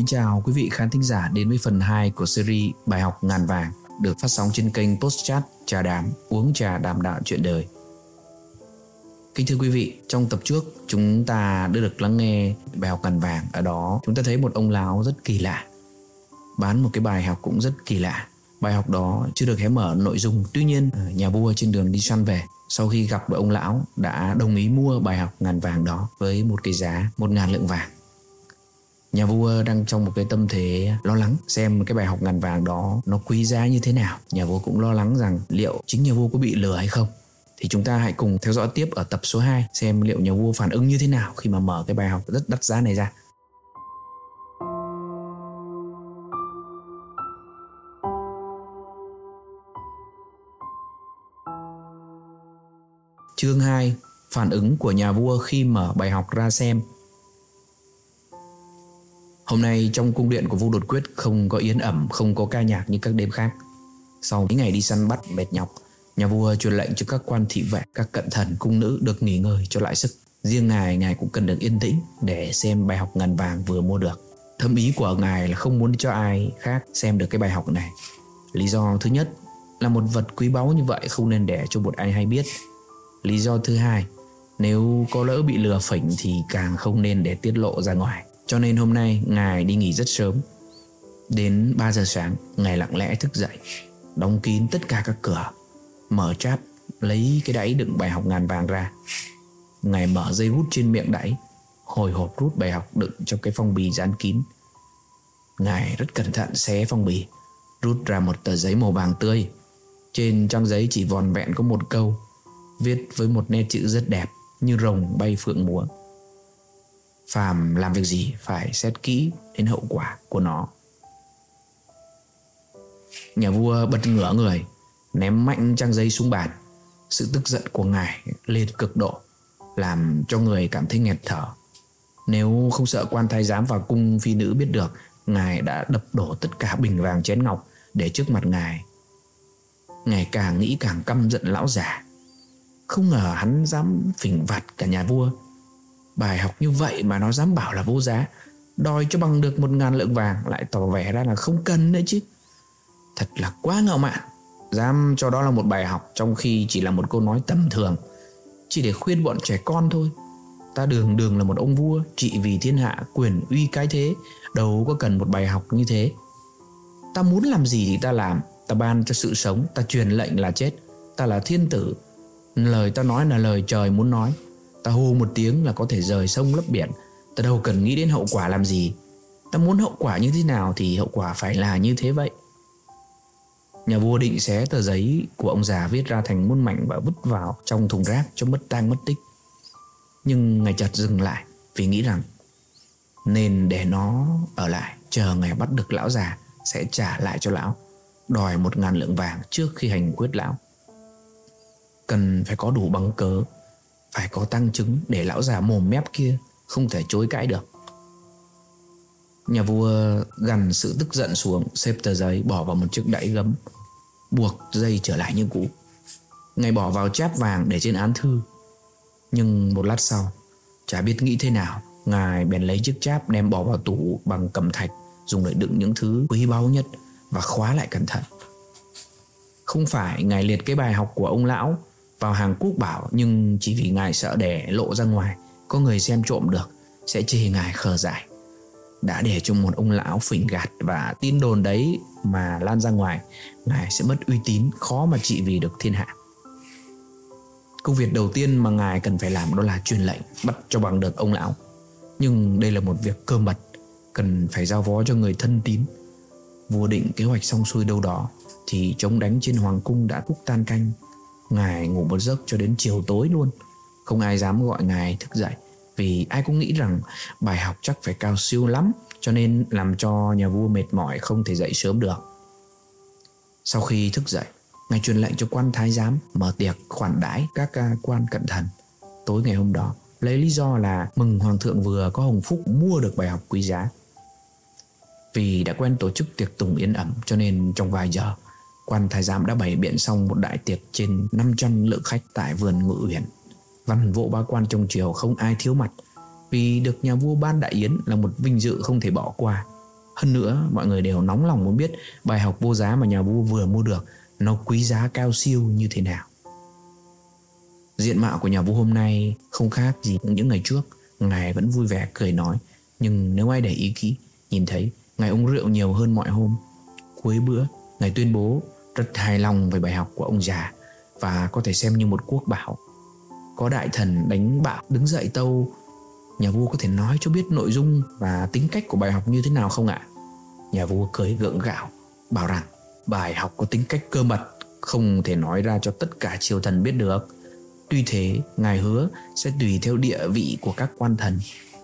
Kính chào quý vị khán thính giả đến với phần 2 của series Bài học ngàn vàng được phát sóng trên kênh Postchat Trà Đàm uống trà đàm đạo chuyện đời. Kính thưa quý vị, trong tập trước chúng ta đã được lắng nghe bài học ngàn vàng. Ở đó chúng ta thấy một ông lão rất kỳ lạ. Bán một cái bài học cũng rất kỳ lạ. Bài học đó chưa được hé mở nội dung. Tuy nhiên, ờ, nhà vua trên đường đi săn về sau khi gặp được ông lão đã đồng ý mua bài học ngàn vàng đó với một cái giá một ngàn lượng vàng nhà vua đang trong một cái tâm thế lo lắng xem cái bài học ngàn vàng đó nó quý giá như thế nào. Nhà vua cũng lo lắng rằng liệu chính nhà vua có bị lừa hay không. Thì chúng ta hãy cùng theo dõi tiếp ở tập số 2 xem liệu nhà vua phản ứng như thế nào khi mà mở cái bài học rất đắt giá này ra. Chương 2 Phản ứng của nhà vua khi mở bài học ra xem. Hôm nay trong cung điện của Vu Đột Quyết không có yến ẩm, không có ca nhạc như các đêm khác. Sau mấy ngày đi săn bắt mệt nhọc, nhà vua truyền lệnh cho các quan thị vệ, các cận thần cung nữ được nghỉ ngơi cho lại sức. Riêng ngài, ngài cũng cần được yên tĩnh để xem bài học ngàn vàng vừa mua được. Thâm ý của ngài là không muốn cho ai khác xem được cái bài học này. Lý do thứ nhất là một vật quý báu như vậy không nên để cho một ai hay biết. Lý do thứ hai, nếu có lỡ bị lừa phỉnh thì càng không nên để tiết lộ ra ngoài. Cho nên hôm nay Ngài đi nghỉ rất sớm. Đến 3 giờ sáng, Ngài lặng lẽ thức dậy, Đóng kín tất cả các cửa, Mở cháp, Lấy cái đáy đựng bài học ngàn vàng ra. Ngài mở dây hút trên miệng đáy, Hồi hộp rút bài học đựng trong cái phong bì dán kín. Ngài rất cẩn thận xé phong bì, Rút ra một tờ giấy màu vàng tươi. Trên trang giấy chỉ vòn vẹn có một câu, Viết với một nét chữ rất đẹp Như rồng bay phượng múa phàm làm việc gì phải xét kỹ đến hậu quả của nó. Nhà vua bật ngửa người, ném mạnh trang giấy xuống bàn. Sự tức giận của ngài lên cực độ, làm cho người cảm thấy nghẹt thở. Nếu không sợ quan thái giám và cung phi nữ biết được, ngài đã đập đổ tất cả bình vàng chén ngọc để trước mặt ngài. Ngài càng nghĩ càng căm giận lão già. Không ngờ hắn dám phỉnh vặt cả nhà vua Bài học như vậy mà nó dám bảo là vô giá. Đòi cho bằng được một ngàn lượng vàng Lại tỏ vẻ ra là không cần nữa chứ. Thật là quá ngạo mạn. Dám cho đó là một bài học, Trong khi chỉ là một câu nói tầm thường. Chỉ để khuyên bọn trẻ con thôi. Ta đường đường là một ông vua, Trị vì thiên hạ, quyền uy cái thế. Đâu có cần một bài học như thế. Ta muốn làm gì thì ta làm. Ta ban cho sự sống, Ta truyền lệnh là chết. Ta là thiên tử. Lời ta nói là lời trời muốn nói. Ta hô một tiếng là có thể rời sông lấp biển Ta đâu cần nghĩ đến hậu quả làm gì Ta muốn hậu quả như thế nào thì hậu quả phải là như thế vậy Nhà vua định xé tờ giấy của ông già viết ra thành muôn mảnh và vứt vào trong thùng rác cho mất tang mất tích. Nhưng ngài chợt dừng lại vì nghĩ rằng nên để nó ở lại, chờ ngày bắt được lão già sẽ trả lại cho lão, đòi một ngàn lượng vàng trước khi hành quyết lão. Cần phải có đủ bằng cớ phải có tăng chứng để lão già mồm mép kia không thể chối cãi được. Nhà vua gằn sự tức giận xuống, xếp tờ giấy, bỏ vào một chiếc đẩy gấm, buộc dây trở lại như cũ. Ngài bỏ vào cháp vàng để trên án thư. Nhưng một lát sau, chả biết nghĩ thế nào, ngài bèn lấy chiếc cháp đem bỏ vào tủ bằng cầm thạch, dùng để đựng những thứ quý báu nhất và khóa lại cẩn thận. Không phải ngài liệt cái bài học của ông lão vào hàng quốc bảo, nhưng chỉ vì ngài sợ để lộ ra ngoài, có người xem trộm được, sẽ chê ngài khờ dại. Đã để cho một ông lão phỉnh gạt và tin đồn đấy mà lan ra ngoài, ngài sẽ mất uy tín khó mà trị vì được thiên hạ. Công việc đầu tiên mà ngài cần phải làm đó là truyền lệnh bắt cho bằng được ông lão. Nhưng đây là một việc cơ mật cần phải giao phó cho người thân tín. Vua định kế hoạch xong xuôi đâu đó, thì chống đánh trên hoàng cung đã thúc tan canh. Ngài ngủ một giấc cho đến chiều tối luôn. Không ai dám gọi ngài thức dậy, Vì ai cũng nghĩ rằng bài học chắc phải cao siêu lắm, Cho nên làm cho nhà vua mệt mỏi không thể dậy sớm được. Sau khi thức dậy, Ngài truyền lệnh cho quan thái giám mở tiệc khoản đãi các à, quan cận thần. Tối ngày hôm đó, Lấy lý do là mừng hoàng thượng vừa có hồng phúc mua được bài học quý giá. Vì đã quen tổ chức tiệc tùng yên ẩm cho nên trong vài giờ quan thái giám đã bày biện xong một đại tiệc trên 500 lượng khách tại vườn ngự uyển. Văn võ ba quan trong triều không ai thiếu mặt vì được nhà vua ban đại yến là một vinh dự không thể bỏ qua. Hơn nữa, mọi người đều nóng lòng muốn biết bài học vô giá mà nhà vua vừa mua được nó quý giá cao siêu như thế nào. Diện mạo của nhà vua hôm nay không khác gì những ngày trước, ngài vẫn vui vẻ cười nói, nhưng nếu ai để ý kỹ, nhìn thấy ngài uống rượu nhiều hơn mọi hôm. Cuối bữa, ngài tuyên bố rất hài lòng về bài học của ông già và có thể xem như một quốc bảo. Có đại thần đánh bạo đứng dậy tâu Nhà vua có thể nói cho biết nội dung và tính cách của bài học như thế nào không ạ? Nhà vua cười gượng gạo, bảo rằng bài học có tính cách cơ mật, không thể nói ra cho tất cả triều thần biết được. Tuy thế, ngài hứa sẽ tùy theo địa vị của các quan thần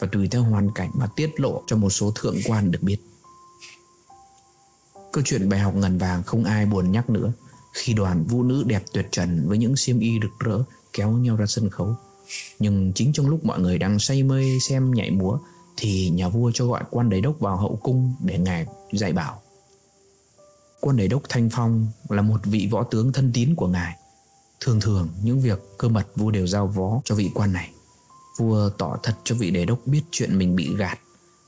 và tùy theo hoàn cảnh mà tiết lộ cho một số thượng quan được biết. Câu chuyện bài học ngàn vàng không ai buồn nhắc nữa khi đoàn vũ nữ đẹp tuyệt trần với những xiêm y rực rỡ kéo nhau ra sân khấu. Nhưng chính trong lúc mọi người đang say mê xem nhảy múa, thì nhà vua cho gọi quan đế đốc vào hậu cung để ngài dạy bảo. Quan đế đốc Thanh Phong là một vị võ tướng thân tín của ngài. Thường thường, những việc cơ mật vua đều giao vó cho vị quan này. Vua tỏ thật cho vị đế đốc biết chuyện mình bị gạt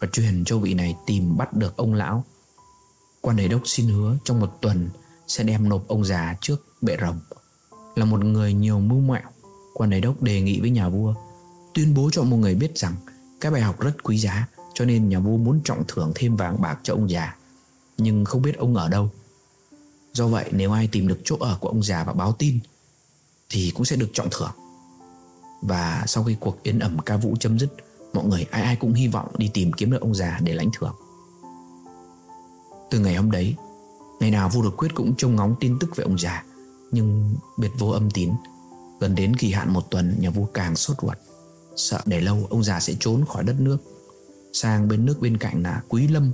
và truyền cho vị này tìm bắt được ông lão. Quan đề đốc xin hứa trong một tuần sẽ đem nộp ông già trước bệ rồng. Là một người nhiều mưu mẹo, quan đề đốc đề nghị với nhà vua tuyên bố cho mọi người biết rằng cái bài học rất quý giá cho nên nhà vua muốn trọng thưởng thêm vàng bạc cho ông già nhưng không biết ông ở đâu. Do vậy nếu ai tìm được chỗ ở của ông già và báo tin thì cũng sẽ được trọng thưởng. Và sau khi cuộc yến ẩm ca vũ chấm dứt, mọi người ai ai cũng hy vọng đi tìm kiếm được ông già để lãnh thưởng. Từ ngày hôm đấy, ngày nào vua đột quyết cũng trông ngóng tin tức về ông già, nhưng biệt vô âm tín. Gần đến kỳ hạn một tuần, nhà vua càng sốt ruột, sợ để lâu ông già sẽ trốn khỏi đất nước. Sang bên nước bên cạnh là Quý Lâm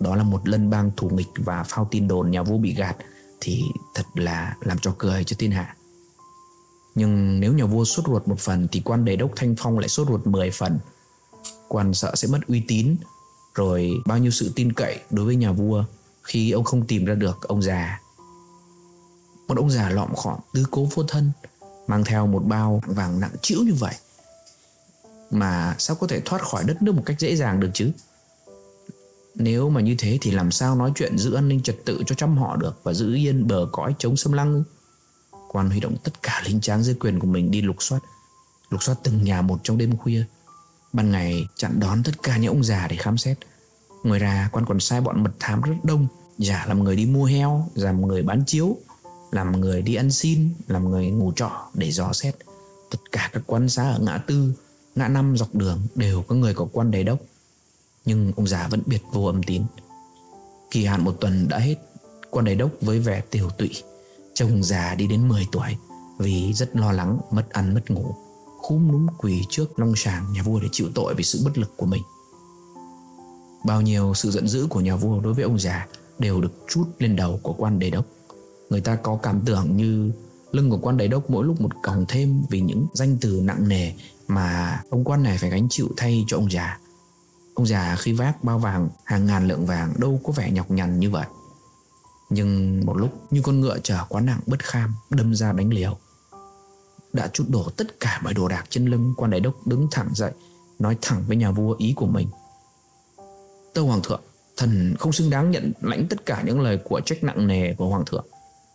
đó là một lân bang thủ nghịch và phao tin đồn nhà vua bị gạt thì thật là làm cho cười cho thiên hạ. Nhưng nếu nhà vua sốt ruột một phần thì quan đề đốc Thanh Phong lại sốt ruột 10 phần. Quan sợ sẽ mất uy tín, rồi bao nhiêu sự tin cậy đối với nhà vua khi ông không tìm ra được ông già. Một ông già lọm khọm, tứ cố vô thân, mang theo một bao vàng nặng trĩu như vậy. Mà sao có thể thoát khỏi đất nước một cách dễ dàng được chứ? Nếu mà như thế thì làm sao nói chuyện giữ an ninh trật tự cho trăm họ được và giữ yên bờ cõi chống xâm lăng? Quan huy động tất cả lính tráng dưới quyền của mình đi lục soát, lục soát từng nhà một trong đêm khuya. Ban ngày chặn đón tất cả những ông già để khám xét. Ngoài ra quan còn sai bọn mật thám rất đông, giả làm người đi mua heo, làm người bán chiếu, làm người đi ăn xin, làm người ngủ trọ để dò xét. Tất cả các quan xá ở ngã tư, ngã năm dọc đường đều có người có quan đầy đốc nhưng ông già vẫn biệt vô âm tín. Kỳ hạn một tuần đã hết, quan đại đốc với vẻ tiểu tụy, chồng già đi đến 10 tuổi vì rất lo lắng mất ăn mất ngủ, khúm núm quỳ trước long sàng nhà vua để chịu tội vì sự bất lực của mình. Bao nhiêu sự giận dữ của nhà vua đối với ông già đều được trút lên đầu của quan đề đốc. Người ta có cảm tưởng như lưng của quan đề đốc mỗi lúc một còng thêm vì những danh từ nặng nề mà ông quan này phải gánh chịu thay cho ông già. Ông già khi vác bao vàng, hàng ngàn lượng vàng đâu có vẻ nhọc nhằn như vậy. Nhưng một lúc, như con ngựa chở quá nặng bất kham, đâm ra đánh liều. Đã chút đổ tất cả mọi đồ đạc trên lưng quan đại đốc đứng thẳng dậy nói thẳng với nhà vua ý của mình. Tâu hoàng thượng, thần không xứng đáng nhận lãnh tất cả những lời của trách nặng nề của hoàng thượng.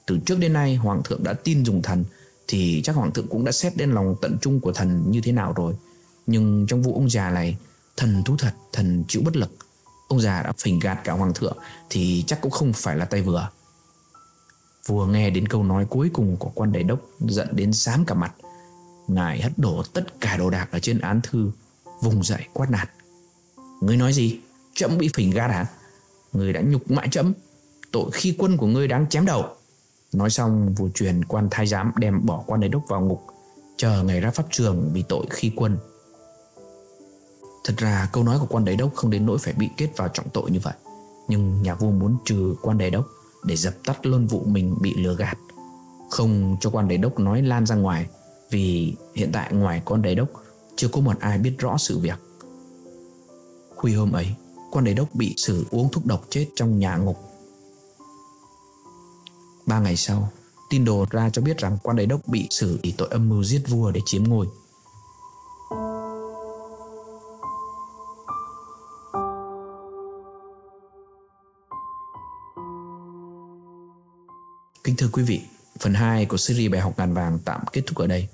Từ trước đến nay hoàng thượng đã tin dùng thần thì chắc hoàng thượng cũng đã xét đến lòng tận trung của thần như thế nào rồi. Nhưng trong vụ ông già này Thần thú thật, thần chịu bất lực Ông già đã phỉnh gạt cả hoàng thượng Thì chắc cũng không phải là tay vừa Vua nghe đến câu nói cuối cùng của quan đại đốc, Giận đến xám cả mặt. Ngài hất đổ tất cả đồ đạc ở trên án thư, Vùng dậy quát nạt. Ngươi nói gì? Chậm bị phỉnh gạt hả? Ngươi đã nhục mại chậm. Tội khi quân của ngươi đáng chém đầu. Nói xong, vua truyền quan thái giám đem bỏ quan đại đốc vào ngục, Chờ ngày ra pháp trường vì tội khi quân. Thật ra, câu nói của quan đại đốc không đến nỗi phải bị kết vào trọng tội như vậy, Nhưng nhà vua muốn trừ quan đại đốc. Để dập tắt luôn vụ mình bị lừa gạt. Không cho quan đế đốc nói lan ra ngoài, Vì hiện tại ngoài quan đế đốc Chưa có một ai biết rõ sự việc. Khuya hôm ấy, Quan đế đốc bị xử uống thuốc độc chết trong nhà ngục. Ba ngày sau, Tin đồ ra cho biết rằng quan đế đốc bị xử vì tội âm mưu giết vua để chiếm ngôi. Thưa quý vị, phần 2 của series bài học ngàn vàng tạm kết thúc ở đây.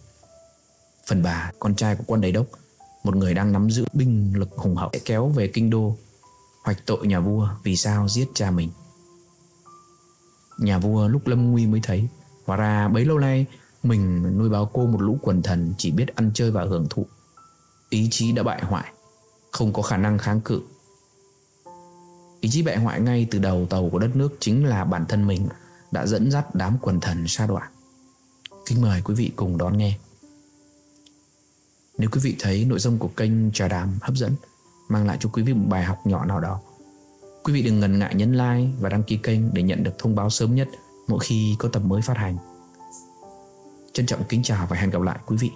Phần 3, con trai của quân đầy đốc, một người đang nắm giữ binh lực hùng hậu sẽ kéo về kinh đô, hoạch tội nhà vua vì sao giết cha mình. Nhà vua lúc lâm nguy mới thấy, hóa ra bấy lâu nay mình nuôi báo cô một lũ quần thần chỉ biết ăn chơi và hưởng thụ. Ý chí đã bại hoại, không có khả năng kháng cự. Ý chí bại hoại ngay từ đầu tàu của đất nước chính là bản thân mình đã dẫn dắt đám quần thần sa đọa. Kính mời quý vị cùng đón nghe. Nếu quý vị thấy nội dung của kênh Trà Đàm hấp dẫn, mang lại cho quý vị một bài học nhỏ nào đó, quý vị đừng ngần ngại nhấn like và đăng ký kênh để nhận được thông báo sớm nhất mỗi khi có tập mới phát hành. Trân trọng kính chào và hẹn gặp lại quý vị.